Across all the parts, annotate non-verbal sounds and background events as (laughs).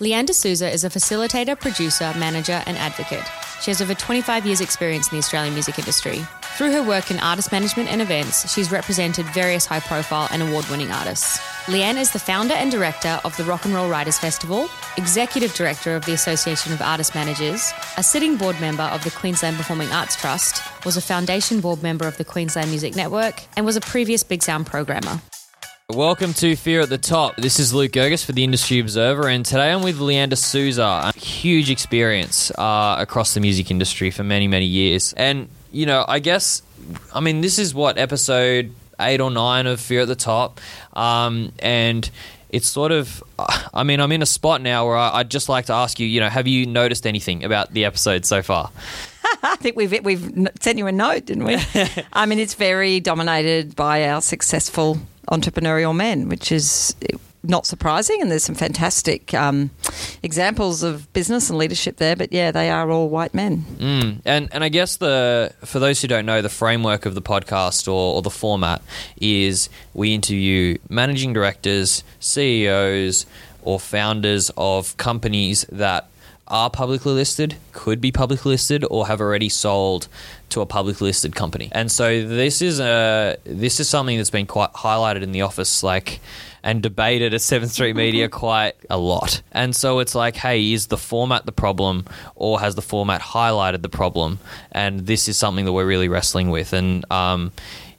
Leanne D'Souza is a facilitator, producer, manager, and advocate. She has over 25 years' experience in the Australian music industry. Through her work in artist management and events, she's represented various high profile and award winning artists. Leanne is the founder and director of the Rock and Roll Writers Festival, executive director of the Association of Artist Managers, a sitting board member of the Queensland Performing Arts Trust, was a foundation board member of the Queensland Music Network, and was a previous Big Sound programmer. Welcome to Fear at the Top. This is Luke Girgis for the Industry Observer, and today I'm with Leanne D'Souza. A huge experience uh, across the music industry for many, many years. And, you know, I guess, I mean, this is what, episode eight or nine of Fear at the Top. Um, and it's sort of, I mean, I'm in a spot now where I, I'd just like to ask you, you know, have you noticed anything about the episode so far? (laughs) I think we've we've sent you a note, didn't we? (laughs) I mean, it's very dominated by our successful entrepreneurial men, which is not surprising. And there's some fantastic um, examples of business and leadership there. But yeah, they are all white men. Mm. And and I guess the for those who don't know, the framework of the podcast or, or the format is we interview managing directors, CEOs, or founders of companies that are publicly listed, could be publicly listed, or have already sold to a publicly listed company. And so this is a this is something that's been quite highlighted in the office, like and debated at Seventh Street Media (laughs) quite a lot. And so it's like, hey, is the format the problem, or has the format highlighted the problem? And this is something that we're really wrestling with. And um,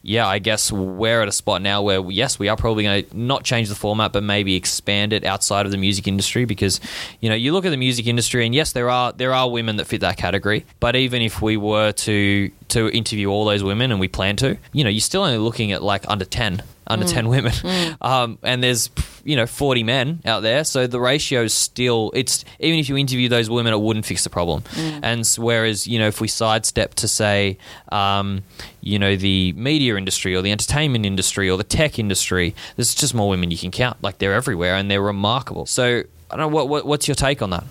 yeah, I guess we're at a spot now where yes, we are probably going to not change the format, but maybe expand it outside of the music industry because you know you look at the music industry and yes, there are there are women that fit that category, but even if we were to to interview all those women and we plan to, you know, you're still only looking at like under ten under 10 women. (laughs) Um, and there's you know 40 men out there. So the ratio is still it's even if you interview those women it wouldn't fix the problem. And s- whereas you know if we sidestep to say um, you know the media industry or the entertainment industry or the tech industry there's just more women you can count. Like they're everywhere and they're remarkable. So I don't know what, what what's your take on that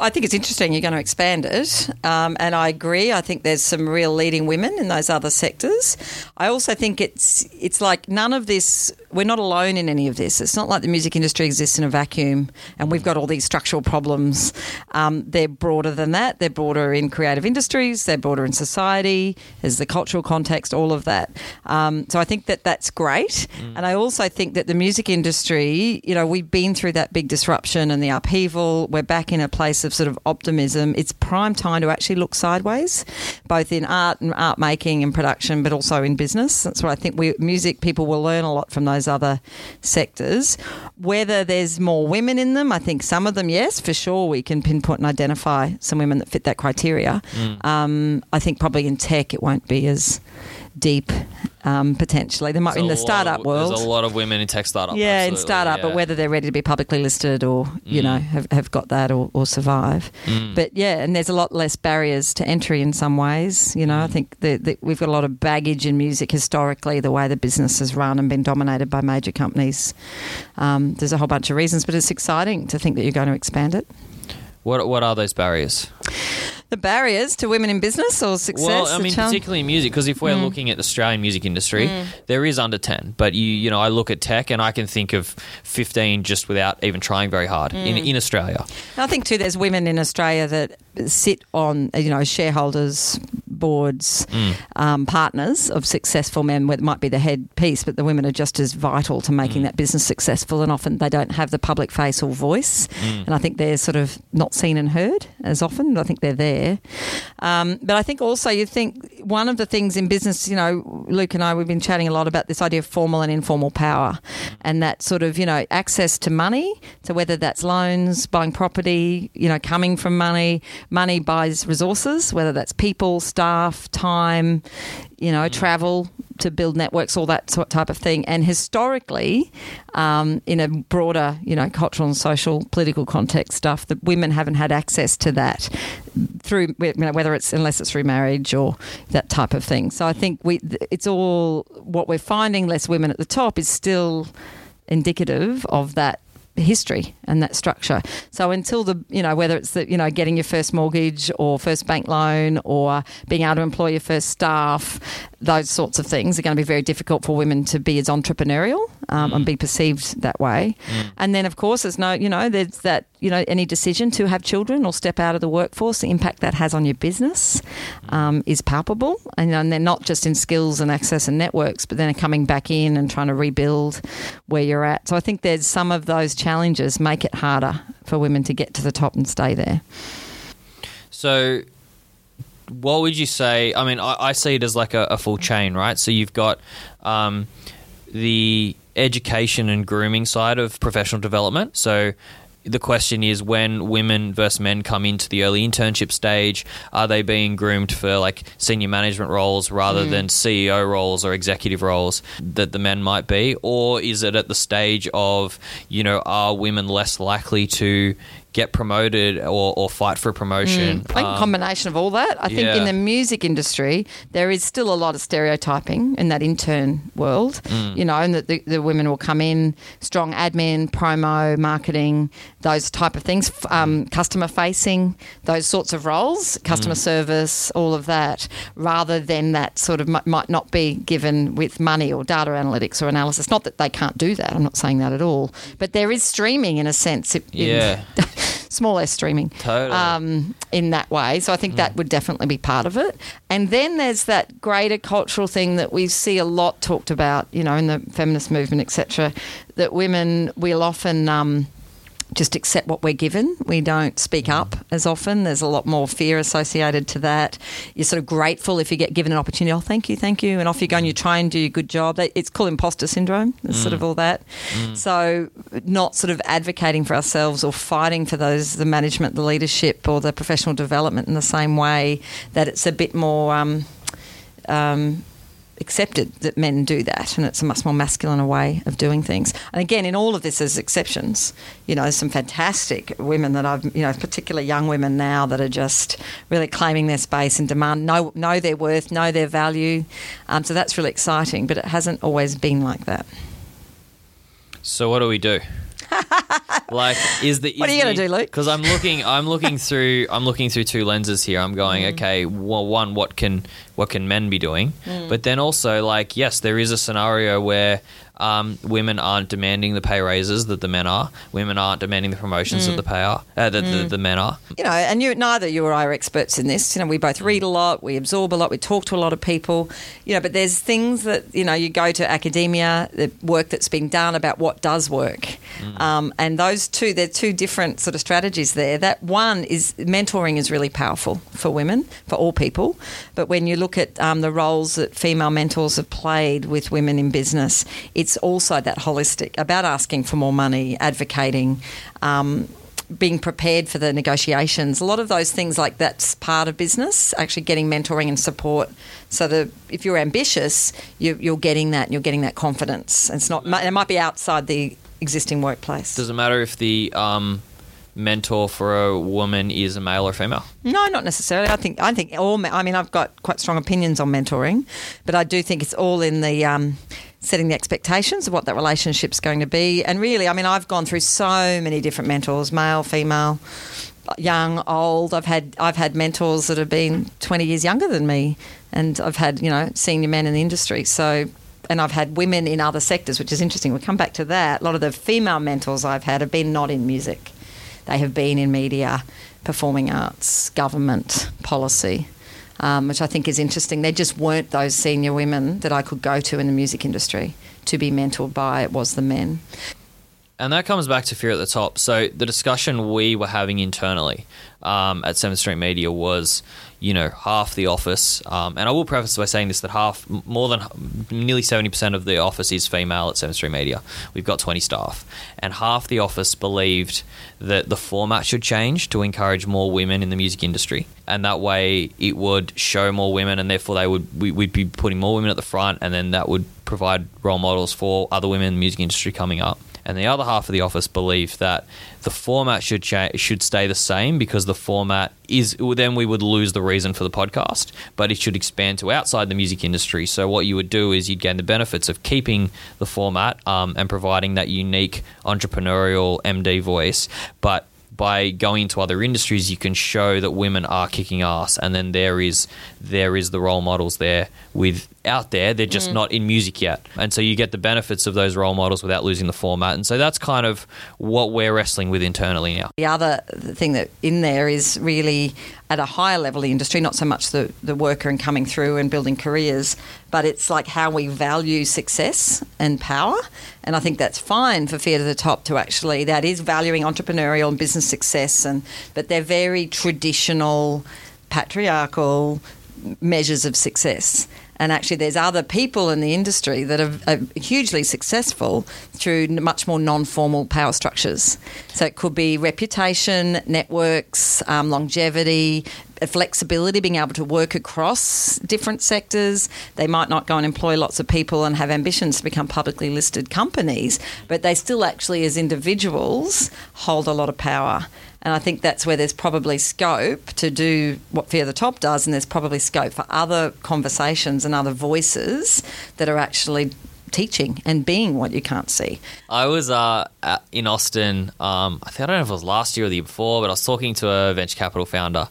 I think it's interesting you're going to expand it, um, and I agree. I think there's some real leading women in those other sectors. I also think it's it's like none of this. We're not alone in any of this. It's not like the music industry exists in a vacuum, and we've got all these structural problems. Um, they're broader than that. They're broader in creative industries. They're broader in society. There's the cultural context, all of that. Um, so I think that that's great, and I also think that the music industry, you know, we've been through that big disruption and the upheaval. We're back in a place of sort of optimism. It's prime time to actually look sideways, both in art and art making and production, but also in business. That's what I think. We music people will learn a lot from those other sectors. Whether there's more women in them, I think some of them, yes, for sure, we can pinpoint and identify some women that fit that criteria. Um, I think probably in tech it won't be as deep. Um, potentially, there might be in the There's a lot startup of, world. there's a lot of women in tech startup Yeah, in startup, yeah. but whether they're ready to be publicly listed or you Mm. know have, have got that or, or survive. But yeah, and there's a lot less barriers to entry in some ways. You know, I Mm. think that that we've got a lot of baggage in music historically, the way the business has run and been dominated by major companies. Um, there's a whole bunch of reasons, but it's exciting to think that you're going to expand it. what what are those barriers The barriers to women in business or success. Well, I mean, challenge- particularly in music, because if we're Mm. looking at the Australian music industry, there is under ten. But you, you know, I look at tech and I can think of fifteen just without even trying very hard in Mm. in Australia. I think too. There's women in Australia that sit on, you know, shareholders, boards, Mm. um, partners of successful men. Where it might be the head piece, but the women are just as vital to Mm. making that business successful. And often they don't have the public face or voice. Mm. And I think they're sort of not seen and heard as often. I think they're there. Um, but I think also you think one of the things in business, you know, Luke and I, we've been chatting a lot about this idea of formal and informal power and that sort of, you know, access to money, So whether that's loans, buying property, you know, coming from money. Money buys resources, whether that's people, staff, time, you know, travel to build networks, all that sort type of thing. And historically, um, in a broader, you know, cultural and social, political context stuff, that women haven't had access to that through, you know, whether it's unless it's through marriage or that type of thing. So I think we, it's all what we're finding. Less women at the top is still indicative of that history and that structure. So until the you know whether it's the you know getting your first mortgage or first bank loan or being able to employ your first staff, those sorts of things are going to be very difficult for women to be as entrepreneurial um, and be perceived that way. And then, of course, there's no, you know, there's that, you know, any decision to have children or step out of the workforce, the impact that has on your business um, is palpable. And, and they're not just in skills and access and networks, but then coming back in and trying to rebuild where you're at. So I think there's some of those challenges make it harder for women to get to the top and stay there. So, what would you say? I mean, I, I see it as like a, a full chain, right? So you've got um, the education and grooming side of professional development. So the question is when women versus men come into the early internship stage, are they being groomed for like senior management roles rather than CEO roles or executive roles that the men might be? Or is it at the stage of, you know, are women less likely to get promoted or, or fight for a promotion? Mm. I think a um, combination of all that. I think yeah. in the music industry, there is still a lot of stereotyping in that intern world. Mm. You know, and that the, the women will come in strong admin, promo, marketing, those type of things, um, mm. customer facing, those sorts of roles, customer service, all of that, rather than that sort of m- might not be given with money or data analytics or analysis. Not that they can't do that. I'm not saying that at all. But there is streaming in a sense. in- Yeah. (laughs) small s streaming Totally. um, in that way. So I think that would definitely be part of it. And then there's that greater cultural thing that we see a lot talked about, you know, in the feminist movement, etc. That women will often. Um, just accept what we're given. We don't speak up as often. There's a lot more fear associated to that. You're sort of grateful if you get given an opportunity. Oh, thank you, thank you, and off you go and you try and do your good job. It's called imposter syndrome. It's sort of all that. So, not sort of advocating for ourselves or fighting for those the management, the leadership, or the professional development in the same way that it's a bit more. Um, um, accepted that men do that, and it's a much more masculine way of doing things. And again, in all of this, there's exceptions. You know, some fantastic women that I've, you know, particularly young women now that are just really claiming their space and demand, know, know their worth, know their value. Um, so that's really exciting, but it hasn't always been like that. So what do we do? (laughs) like, is the What are you gonna do, Luke? Because I'm looking, I'm looking through, I'm looking through two lenses here. I'm going, Mm. okay, well, one, what can what can men be doing? Mm. But then also, like, yes, there is a scenario where um, women aren't demanding the pay raises that the men are. Women aren't demanding the promotions Mm. that the pay are, uh, that the, the men are. you know, and you neither you or I are experts in this. You know, we both read a lot, we absorb a lot, we talk to a lot of people. You know, but there's things that you know you go to academia, the work that's being done about what does work, um, and those two they're two different sort of strategies there. That one is mentoring is really powerful for women, for all people. But when you look at um, the roles that female mentors have played with women in business, it's also that holistic about asking for more money, advocating. Um, being prepared for the negotiations. A lot of those things like that's part of business, actually getting mentoring and support. So if you're ambitious, you, you're getting that and you're getting that confidence. It's not, it might be outside the existing workplace. Does it matter if the um, mentor for a woman is a male or female? No, not necessarily. I think I think all. I mean, I've got quite strong opinions on mentoring, but I do think it's all in the um, setting the expectations of what that relationship's going to be. And really, I mean, I've gone through so many different mentors, male, female, young, old. I've had I've had mentors that have been twenty years younger than me, and I've had you know senior men in the industry. So. And I've had women in other sectors, which is interesting. We'll come back to that. A lot of the female mentors I've had have been not in music. They have been in media, performing arts, government, policy, um, which I think is interesting. There just weren't those senior women that I could go to in the music industry to be mentored by. It was the men. And that comes back to fear at the top. So the discussion we were having internally um, at Seventh Street Media was, you know, half the office. Um, and I will preface by saying this: that half, more than nearly seventy percent of the office is female at Seventh Street Media. We've got twenty staff, and half the office believed that the format should change to encourage more women in the music industry, and that way it would show more women, and therefore they would we, we'd be putting more women at the front, and then that would provide role models for other women in the music industry coming up and the other half of the office believe that the format should cha- should stay the same because the format is then we would lose the reason for the podcast, but it should expand to outside the music industry. So what you would do is you'd gain the benefits of keeping the format um, and providing that unique entrepreneurial MD voice, but by going into other industries, you can show that women are kicking ass, and then there is there is the role models there with out there. They're just mm. not in music yet, and so you get the benefits of those role models without losing the format. And so that's kind of what we're wrestling with internally now. The other thing that in there is really at a higher level of the industry, not so much the, the worker and coming through and building careers, but it's like how we value success and power. And I think that's fine for Fear to the Top to actually, that is valuing entrepreneurial and business success, and but they're very traditional, patriarchal measures of success. And actually, there's other people in the industry that are, are hugely successful through much more non formal power structures. So it could be reputation, networks, um, longevity, uh, flexibility, being able to work across different sectors. They might not go and employ lots of people and have ambitions to become publicly listed companies, but they still actually, as individuals, hold a lot of power. And I think that's where there's probably scope to do what Fear the Top does, and there's probably scope for other conversations and other voices that are actually teaching and being what you can't see. I was uh, at, in Austin. Um, I think I don't know if it was last year or the year before, but I was talking to a venture capital founder,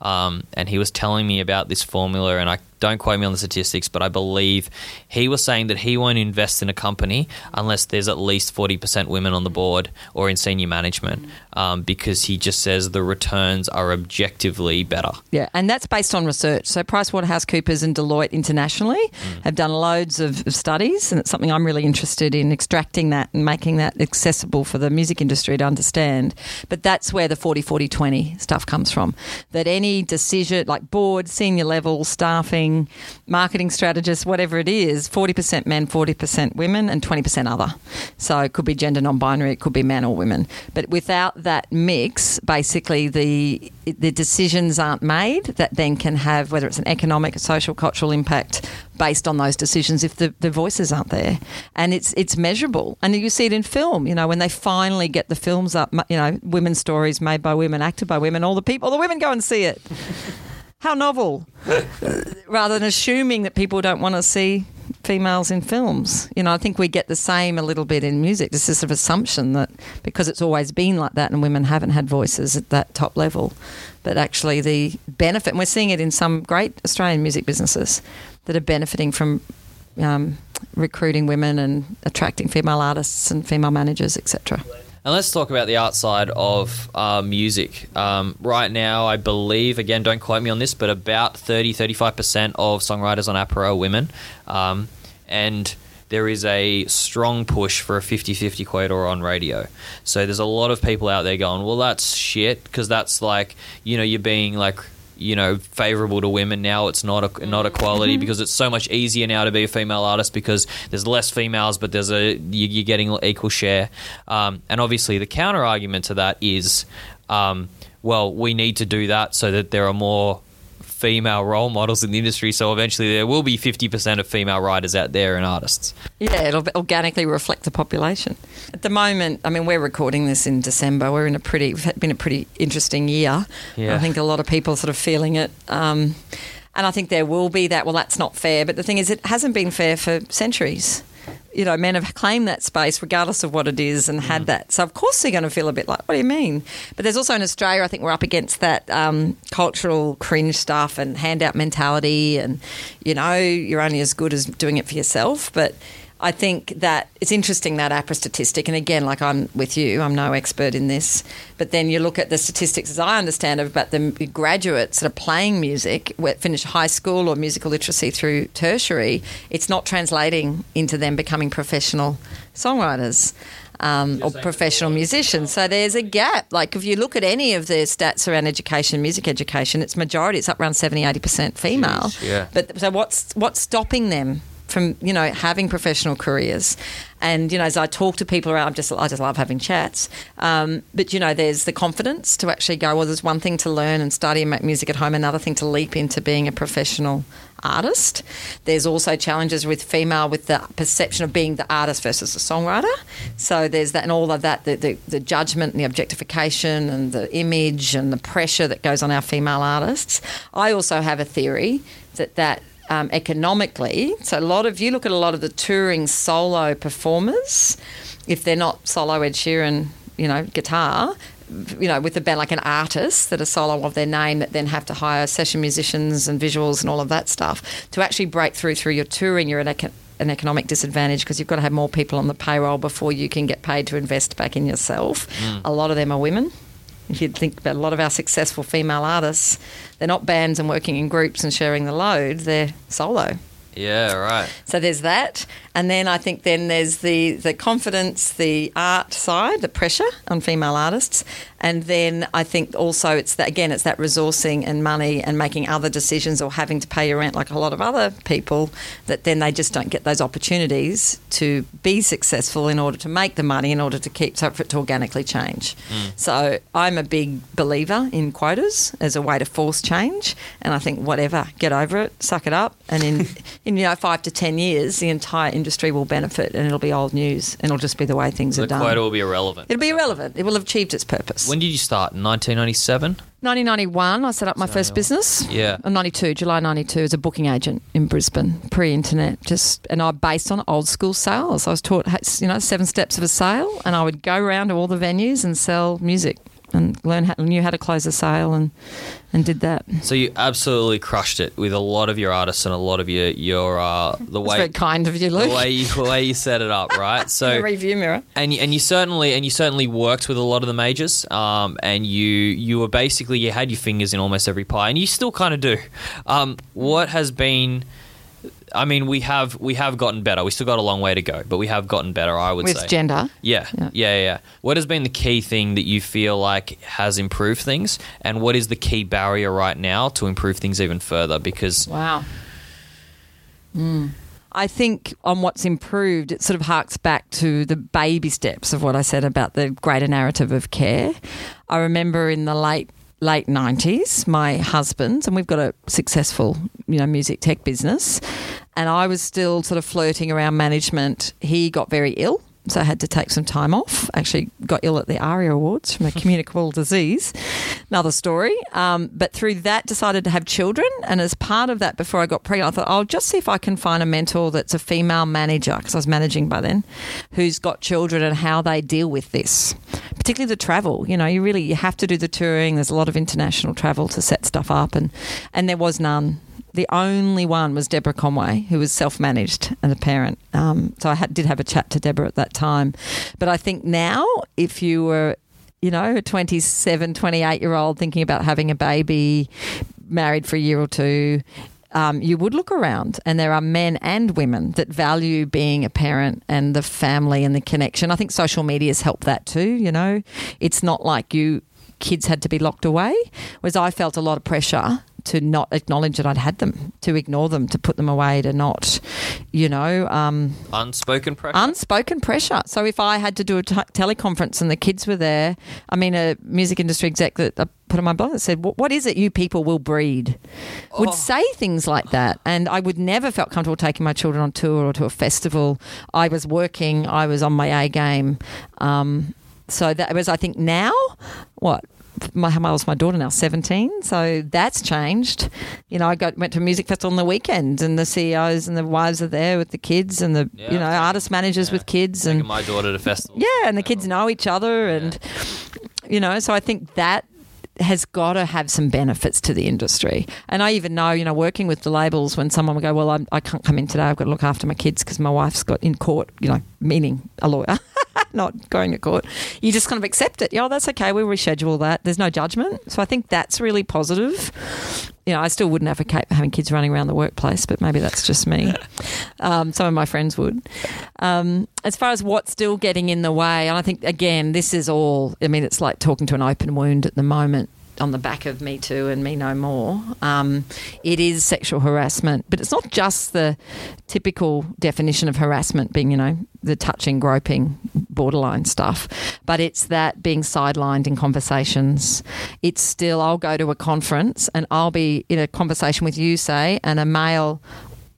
um, and he was telling me about this formula. And I don't quote me on the statistics, but I believe he was saying that he won't invest in a company unless there's at least forty percent women on the board or in senior management, um, because he just says the returns are objectively better. Yeah, and that's based on research. So PricewaterhouseCoopers and Deloitte internationally have done loads of, of studies, and it's something I'm really interested in extracting that and making that accessible for the music industry to understand. But that's where the 40 40 20 stuff comes from. That any decision, like board, senior level, staffing, marketing strategists, whatever it is, 40% men, 40% women, and 20% other. So it could be gender non binary, it could be men or women. But without that mix, basically the the decisions aren't made that then can have whether it's an economic, social, cultural impact based on those decisions if the, the voices aren't there. And it's it's measurable. And you see it in film, you know, when they finally get the films up, you know, women's stories made by women, acted by women, all the people, all the women go and see it. (laughs) How novel. Rather than assuming that people don't want to see females in films. You know, I think we get the same a little bit in music. This is sort of assumption that because it's always been like that and women haven't had voices at that top level, but actually the benefit, and we're seeing it in some great Australian music businesses that are benefiting from um, recruiting women and attracting female artists and female managers, etc. And let's talk about the outside of uh, music. Um, right now, I believe, again, don't quote me on this, but about 30 35% of songwriters on APRA are women. Um, and there is a strong push for a 50 50 quota on radio. So there's a lot of people out there going, well, that's shit, because that's like, you know, you're being like, you know, favorable to women now. It's not a not equality because it's so much easier now to be a female artist because there's less females, but there's a you, you're getting equal share. Um, and obviously, the counter argument to that is, um, well, we need to do that so that there are more female role models in the industry. So eventually, there will be 50% of female writers out there and artists. Yeah, it'll organically reflect the population. At the moment, I mean, we're recording this in December. We're in a pretty, been a pretty interesting year. Yeah. I think a lot of people sort of feeling it. Um, and I think there will be that, well, that's not fair. But the thing is, it hasn't been fair for centuries. You know, men have claimed that space regardless of what it is and had that. So, of course, they're going to feel a bit like, what do you mean? But there's also in Australia, I think we're up against that um, cultural cringe stuff and handout mentality. And, you know, you're only as good as doing it for yourself. But I think that it's interesting that APRA statistic, and again, like I'm with you, I'm no expert in this, but then you look at the statistics as I understand it about the graduates that are playing music, finish high school or musical literacy through tertiary, it's not translating into them becoming professional songwriters. Um, or professional musicians. So there's a gap. Like if you look at any of the stats around education, music education, it's majority, it's up around 70, 80% female. Jeez, yeah. But so what's what's stopping them from you know having professional careers? And you know, as I talk to people around, I'm just I just love having chats. Um, but you know, there's the confidence to actually go. Well, there's one thing to learn and study and make music at home, another thing to leap into being a professional artist. There's also challenges with female with the perception of being the artist versus the songwriter. So there's that and all of that, the, the, the judgment and the objectification and the image and the pressure that goes on our female artists. I also have a theory that that um, economically, so a lot of you look at a lot of the touring solo performers, if they're not solo Ed Sheeran, you know, guitar, you know, with a band like an artist that are solo of their name that then have to hire session musicians and visuals and all of that stuff to actually break through through your touring, you're an, eco- an economic disadvantage because you've got to have more people on the payroll before you can get paid to invest back in yourself. A lot of them are women. If you think about a lot of our successful female artists, they're not bands and working in groups and sharing the load, they're solo. Yeah, right. So there's that, and then I think then there's the the confidence, the art side, the pressure on female artists, and then I think also it's that again it's that resourcing and money and making other decisions or having to pay your rent like a lot of other people that then they just don't get those opportunities to be successful in order to make the money in order to keep so for it to organically change. Mm. So I'm a big believer in quotas as a way to force change, and I think whatever, get over it, suck it up, and in (laughs) in you know five to ten years, the entire industry will benefit, and it'll be old news, and it'll just be the way things The are done. The quota will be irrelevant. It'll be irrelevant. It will have achieved its purpose. When did you start? 1997? 1991, I set up my first business. Yeah. Uh, 92, July 92, as a booking agent in Brisbane, pre-internet. Just and I based on old school sales. I was taught, you know, seven steps of a sale, and I would go around to all the venues and sell music and learn how, knew how to close a sale and and did that. So you absolutely crushed it with a lot of your artists and a lot of your your uh, the way very kind of you, the way you, the way you set it up, (laughs) right? the So review mirror. and you- and you certainly and you certainly worked with a lot of the majors, um, and you you were basically you had your fingers in almost every pie, and you still kind of do. Um, what has been? I mean, we have we have gotten better. We still got a long way to go, but we have gotten better. I would With say. gender. Yeah, Yeah. yeah, yeah, What has been the key thing that you feel like has improved things, and what is the key barrier right now to improve things even further? Because Wow. Hmm. I think on what's improved, it sort of harks back to the baby steps of what I said about the greater narrative of care. I remember in the late late nineties, my husband and we've got a successful, you know, music tech business, and I was still sort of flirting around management. He got very ill. So I had to take some time off. Actually, got ill at the ARIA Awards from a (laughs) communicable disease. Another story. Um, but through that, decided to have children. And as part of that, before I got pregnant, I thought I'll just see if I can find a mentor that's a female manager because I was managing by then, who's got children and how they deal with this. Particularly the travel. You know, you really you have to do the touring. There's a lot of international travel to set stuff up, and and there was none. The only one was Deborah Conway, who was self managed and a parent. Um, so I had, did have a chat to Deborah at that time. But I think now, if you were, you know, a 27, 28 year old thinking about having a baby, married for a year or two, um, you would look around, and there are men and women that value being a parent and the family and the connection. I think social media's helped that too. You know, it's not like you kids had to be locked away, whereas I felt a lot of pressure to not acknowledge that I'd had them, to ignore them, to put them away, to not, you know, um, unspoken pressure. unspoken pressure. So if I had to do a t- teleconference and the kids were there, I mean, a music industry exec that I put on my blog that said, "What what is it you people will breed?" Would Oh. say things like that, and I would never felt comfortable taking my children on tour or to a festival. I was working, I was on my A game. Um, so that was, I think, now what. My, how old's my daughter now? Seventeen. So that's changed. You know, I got went to a music festival on the weekend, and the CEOs and the wives are there with the kids, and the Yeah, you know artist managers yeah. with kids, Taking and my daughter to festivals. yeah, and the kids know each other, and you know, so I think that has got to have some benefits to the industry. And I even know, you know, working with the labels, when someone would go, "Well, I'm, I can't come in today. I've got to look after my kids because my wife's got in court," you know, meaning a lawyer. (laughs) (laughs) Not going to court, you just kind of accept it. Yeah, that's okay. We'll reschedule that. There's no judgment, so I think that's really positive. You know, I still wouldn't advocate having kids running around the workplace, but maybe that's just me. (laughs) Um, some of my friends would. Um, as far as what's still getting in the way, and I think again, this is all. I mean, it's like talking to an open wound at the moment on the back of Me Too and Me No More. Um, it is sexual harassment, but it's not just the typical definition of harassment being, you know, the touching, groping, borderline stuff, but it's that being sidelined in conversations. It's still, I'll go to a conference and I'll be in a conversation with you, say, and a male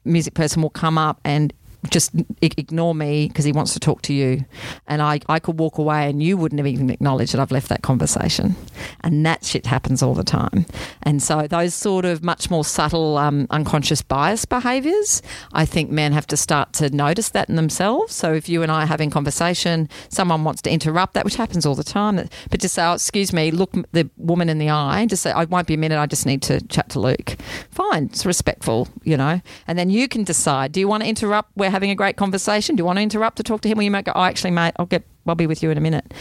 music person will come up and just ignore me because he wants to talk to you. And I, I could walk away and you wouldn't have even acknowledged that I've left that conversation. And that shit happens all the time. And so those sort of much more subtle um, unconscious bias behaviours, I think men have to start to notice that in themselves. So if you and I are having conversation, someone wants to interrupt that, which happens all the time, but just say, oh, excuse me, look the woman in the eye, just say, I won't be a minute, I just need to chat to Luke. Fine, it's respectful, you know. And then you can decide, do you want to interrupt? We're having a great conversation. Do you want to interrupt to talk to him? Or you might go, oh, actually, mate, I'll get I'll be with you in a minute.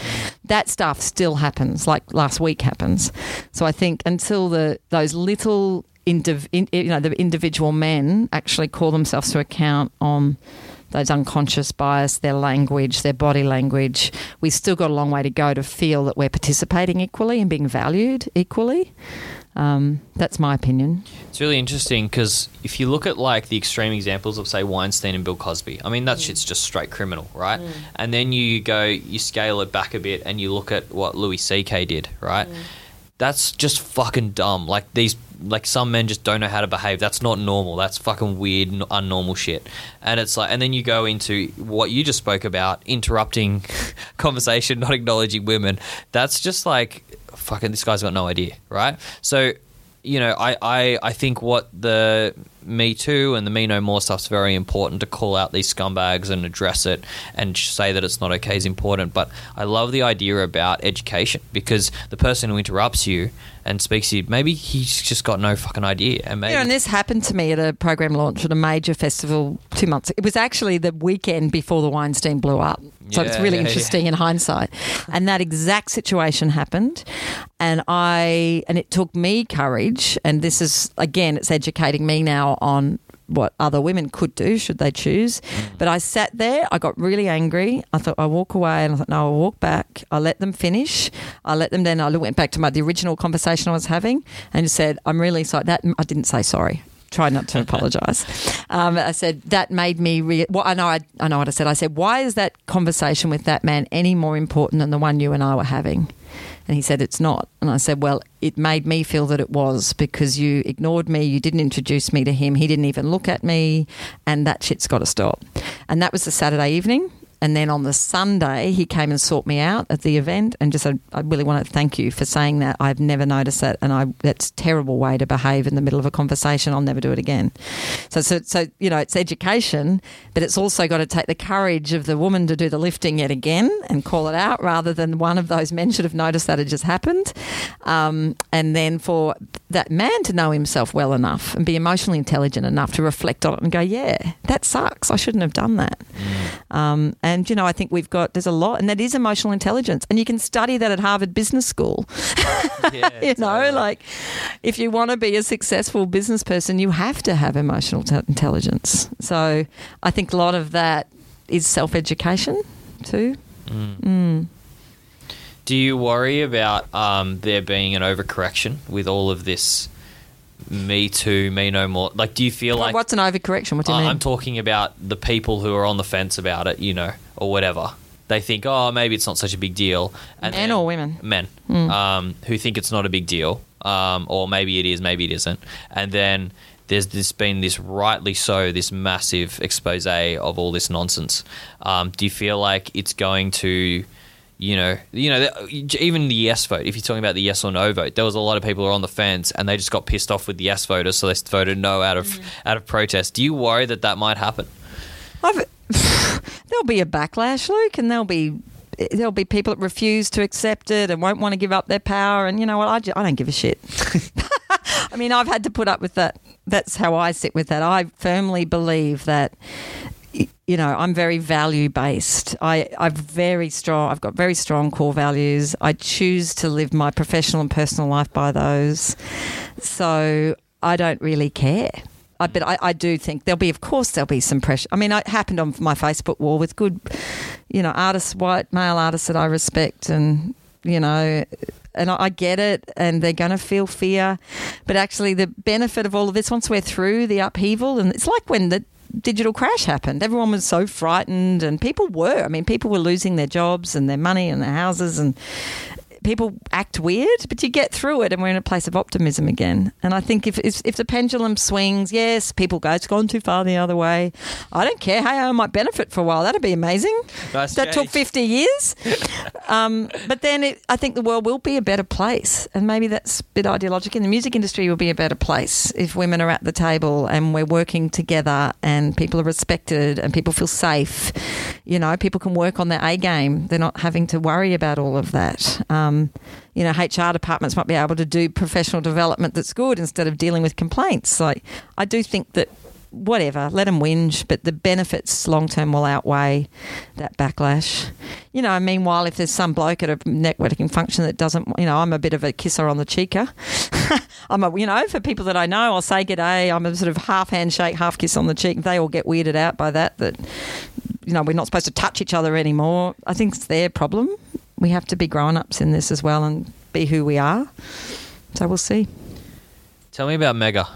That stuff still happens, like last week happens. So I think until the those little indiv- in, you know the individual men actually call themselves to account on those unconscious bias, their language, their body language, we've still got a long way to go to feel that we're participating equally and being valued equally. Um, that's my opinion. It's really interesting because if you look at like the extreme examples of say Weinstein and Bill Cosby, I mean that mm. shit's just straight criminal, right? Mm. And then you go, you scale it back a bit, and you look at what Louis C.K. did, right? Mm. That's just fucking dumb. Like these, like some men just don't know how to behave. That's not normal. That's fucking weird, n- unnormal shit. And it's like, and then you go into what you just spoke about, interrupting (laughs) conversation, not acknowledging women. That's just like fucking. This guy's got no idea, right? So you know, I, I, I think what the Me Too and the Me No More stuff's very important to call out these scumbags and address it and say that it's not okay is important. But I love the idea about education because the person who interrupts you and speaks to you, maybe he's just got no fucking idea. And maybe Yeah, and this happened to me at a program launch at a major festival two months. It was actually the weekend before the Weinstein blew up, so it's really yeah, interesting in hindsight. And that exact situation happened, and I and it took me courage. And this is again, it's educating me now on what other women could do should they choose. But I sat there, I got really angry. I thought I'll walk away and I thought, no, I'll walk back. I let them finish. I let them then I went back to my the original conversation I was having and just said, I'm really sorry. That I didn't say sorry. Try not to (laughs) apologise. Um, I said that made me. Re- well, I know. I, I know what I said. I said, "Why is that conversation with that man any more important than the one you and I were having?" And he said, It's not. And I said, Well, it made me feel that it was because you ignored me. You didn't introduce me to him. He didn't even look at me. And that shit's got to stop. And that was the Saturday evening. And then on the Sunday, he came and sought me out at the event and just said, I really want to thank you for saying that. I've never noticed that. And I, that's a terrible way to behave in the middle of a conversation. I'll never do it again. So, so, so, you know, it's education, but it's also got to take the courage of the woman to do the lifting yet again and call it out rather than one of those men should have noticed that it just happened. Um, and then for that man to know himself well enough and be emotionally intelligent enough to reflect on it and go, yeah, that sucks. I shouldn't have done that. Um, and, you know, I think we've got, there's a lot, and that is emotional intelligence. And you can study that at Harvard Business School. (laughs) Yeah, you know, totally. like if you want to be a successful business person, you have to have emotional t- intelligence. So I think a lot of that is self education too. Do you worry about um, there being an overcorrection with all of this Me Too, Me No More? Like, do you feel like What's an overcorrection? What do you I- mean? I'm talking about the people who are on the fence about it, you know, or whatever. They think, oh, maybe it's not such a big deal. And Men then- or women? Hmm. Men, um, who think it's not a big deal, um, or maybe it is, maybe it isn't. And then there's this been this rightly so this massive expose of all this nonsense. Um, do you feel like it's going to you know, you know, even the yes vote. If you're talking about the yes or no vote, there was a lot of people who were on the fence, and they just got pissed off with the yes voters, so they voted no out of mm. out of protest. Do you worry that that might happen? I've, (laughs) there'll be a backlash, Luke, and there'll be there'll be people that refuse to accept it and won't want to give up their power. And you know what? I, ju- I don't give a shit. (laughs) I mean, I've had to put up with that. That's how I sit with that. I firmly believe that. You know, I'm very value based. I, I'm very strong. I've got very strong core values. I choose to live my professional and personal life by those. So I don't really care. I, but I, I do think there'll be, of course, there'll be some pressure. I mean, it happened on my Facebook wall with good, you know, artists, white male artists that I respect, and you know, and I get it, and they're going to feel fear. But actually, the benefit of all of this, once we're through the upheaval, and it's like when the digital crash happened, everyone was so frightened, and people were. I mean, people were losing their jobs and their money and their houses, and people act weird, but you get through it, and we're in a place of optimism again. And I think if if, if the pendulum swings, yes, people go, it's gone too far the other way. I don't care. Hey, I might benefit for a while. That'd be amazing. Nice that took fifty years. (laughs) um, but then it, I think the world will be a better place, and maybe that's a bit ideological. In the music industry will be a better place if women are at the table and we're working together, and people are respected, and people feel safe. You know, people can work on their A game. They're not having to worry about all of that. Um, Um, you know, HR departments might be able to do professional development that's good instead of dealing with complaints. Like, I do think that whatever, let them whinge, but the benefits long term will outweigh that backlash. You know, meanwhile, if there's some bloke at a networking function that doesn't, you know, I'm a bit of a kisser on the cheeker. (laughs) I'm a, you know, for people that I know, I'll say g'day. I'm a sort of half handshake, half kiss on the cheek. They all get weirded out by that, that, you know, we're not supposed to touch each other anymore. I think it's their problem. We have to be grown ups in this as well and be who we are. So we'll see. Tell me about Mega.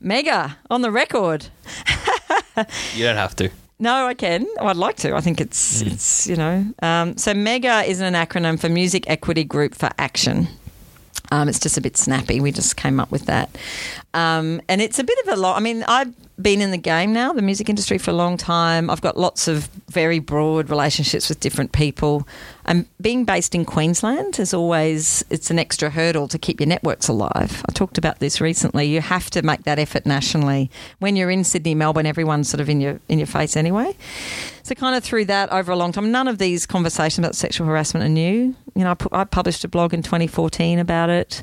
Mega on the record. (laughs) You don't have to. No, I can. Oh, I'd like to. I think it's it's you know. Um, so MEGA is an acronym for Music Equity Group for Action. Um, it's just a bit snappy. We just came up with that, um, and it's a bit of a lot. I mean, I've been in the game now, the music industry for a long time. I've got lots of very broad relationships with different people. And being based in Queensland is always it's an extra hurdle to keep your networks alive. I talked about this recently. You have to make that effort nationally. When you're in Sydney, Melbourne, everyone's sort of in your in your face anyway. So kind of through that over a long time. None of these conversations about sexual harassment are new. You know, I, pu- I published a blog in 2014 about it.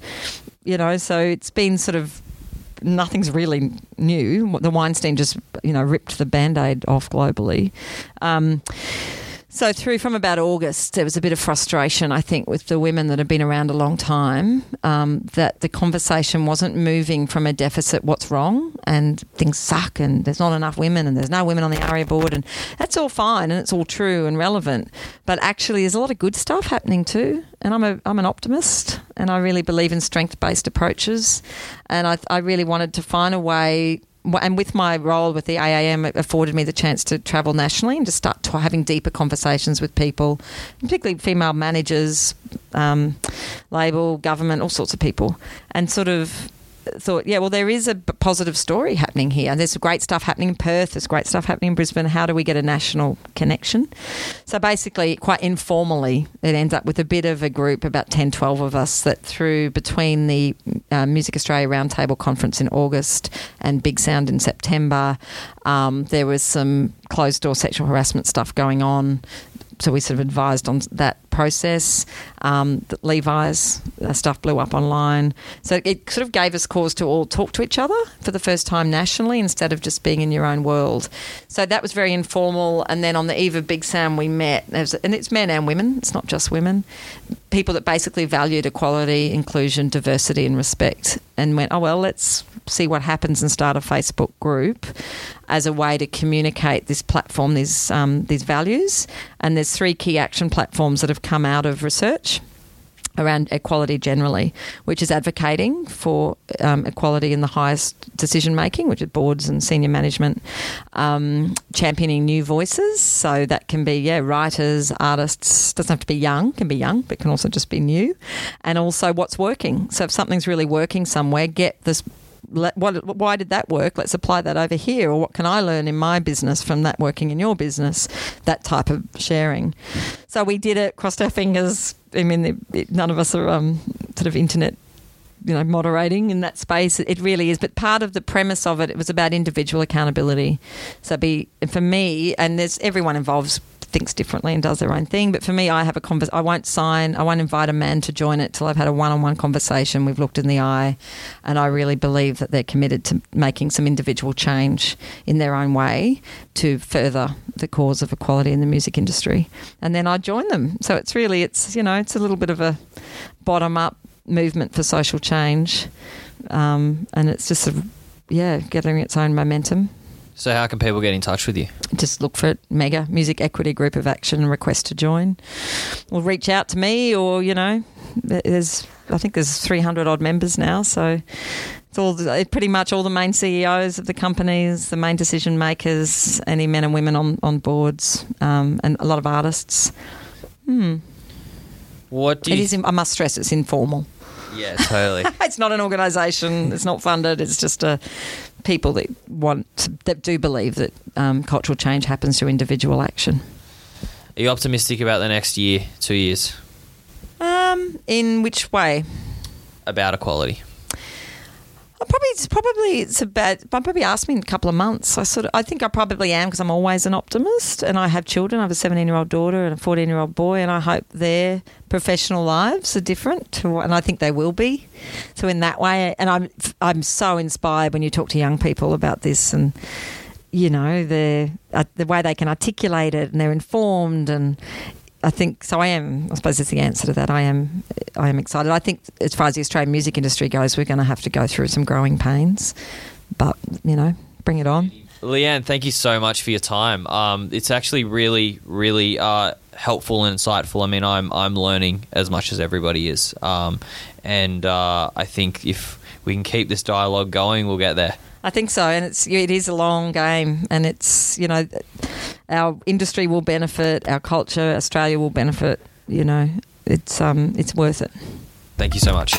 You know, so it's been sort of nothing's really new. The Weinstein just, you know, ripped the band aid off globally. Um, so through from about August, there was a bit of frustration, I think, with the women that have been around a long time, um, that the conversation wasn't moving from a deficit, what's wrong, and things suck, and there's not enough women, and there's no women on the ARIA board, and that's all fine, and it's all true and relevant. But actually, there's a lot of good stuff happening too. And I'm a I'm an optimist, and I really believe in strength based approaches, and I, I really wanted to find a way and with my role with the AAM, it afforded me the chance to travel nationally and to start to having deeper conversations with people, particularly female managers, um, label, government, all sorts of people, and sort of thought, yeah, well, there is a positive story happening here. There's great stuff happening in Perth. There's great stuff happening in Brisbane. How do we get a national connection? So basically, quite informally, it ends up with a bit of a group, about 10, 12 of us, that through between the uh, Music Australia Roundtable Conference in August and Big Sound in September, um, there was some closed door sexual harassment stuff going on so we sort of advised on that process. Um, that Levi's stuff blew up online, so it sort of gave us cause to all talk to each other for the first time nationally instead of just being in your own world. So that was very informal. And then on the eve of Big Sound, we met, and it's men and women. It's not just women. People that basically valued equality, inclusion, diversity, and respect, and went, oh well, let's see what happens and start a Facebook group as a way to communicate this platform, these um, these values. And there's three key action platforms that have come out of research around equality generally, which is advocating for um, equality in the highest decision making, which is boards and senior management, um, championing new voices. So that can be yeah writers, artists. Doesn't have to be young. Can be young, but can also just be new. And also what's working. So if something's really working somewhere, get this let, what, why did that work? Let's apply that over here. Or what can I learn in my business from that working in your business? That type of sharing. So we did it, crossed our fingers. I mean, none of us are um, sort of internet. You know, moderating in that space, it really is. But part of the premise of it, it was about individual accountability. So, be for me, and there's everyone involved thinks differently and does their own thing. But for me, I have a convers. I won't sign. I won't invite a man to join it till I've had a one-on-one conversation. We've looked in the eye, and I really believe that they're committed to making some individual change in their own way to further the cause of equality in the music industry. And then I join them. So it's really it's you know it's a little bit of a bottom-up movement for social change, um, and it's just a, yeah getting its own momentum. So, how can people get in touch with you? just look for it mega music equity group of action and request to join or reach out to me or you know there's i think there's 300 odd members now so it's all the- pretty much all the main ceos of the companies the main decision makers any men and women on, on boards um, and a lot of artists hmm. What do It is. I must stress, it's informal. yeah, totally. (laughs) It's not an organisation. It's not funded. It's just a people that want that do believe that um, cultural change happens through individual action. Are you optimistic about the next year, two years, Um, in which way? about equality? I probably it's probably it's about. Probably asked me in a couple of months. I sort of I think I probably am because I'm always an optimist, and I have children. I have a 17 year old daughter and a 14 year old boy, and I hope their professional lives are different, to, and I think they will be. So in that way, and I'm I'm so inspired when you talk to young people about this, and you know the uh, the way they can articulate it, and they're informed and. I think so. I am. I suppose that's the answer to that. I am. I am excited. I think, as far as the Australian music industry goes, we're going to have to go through some growing pains, but you know, bring it on. Leanne, thank you so much for your time. Um, it's actually really, really uh, helpful and insightful. I mean, I'm I'm learning as much as everybody is, um, and uh, I think if we can keep this dialogue going, we'll get there. I think so, and it's it is a long game, and it's you know, our industry will benefit, our culture, Australia will benefit. You know, it's um, it's worth it. Thank you so much.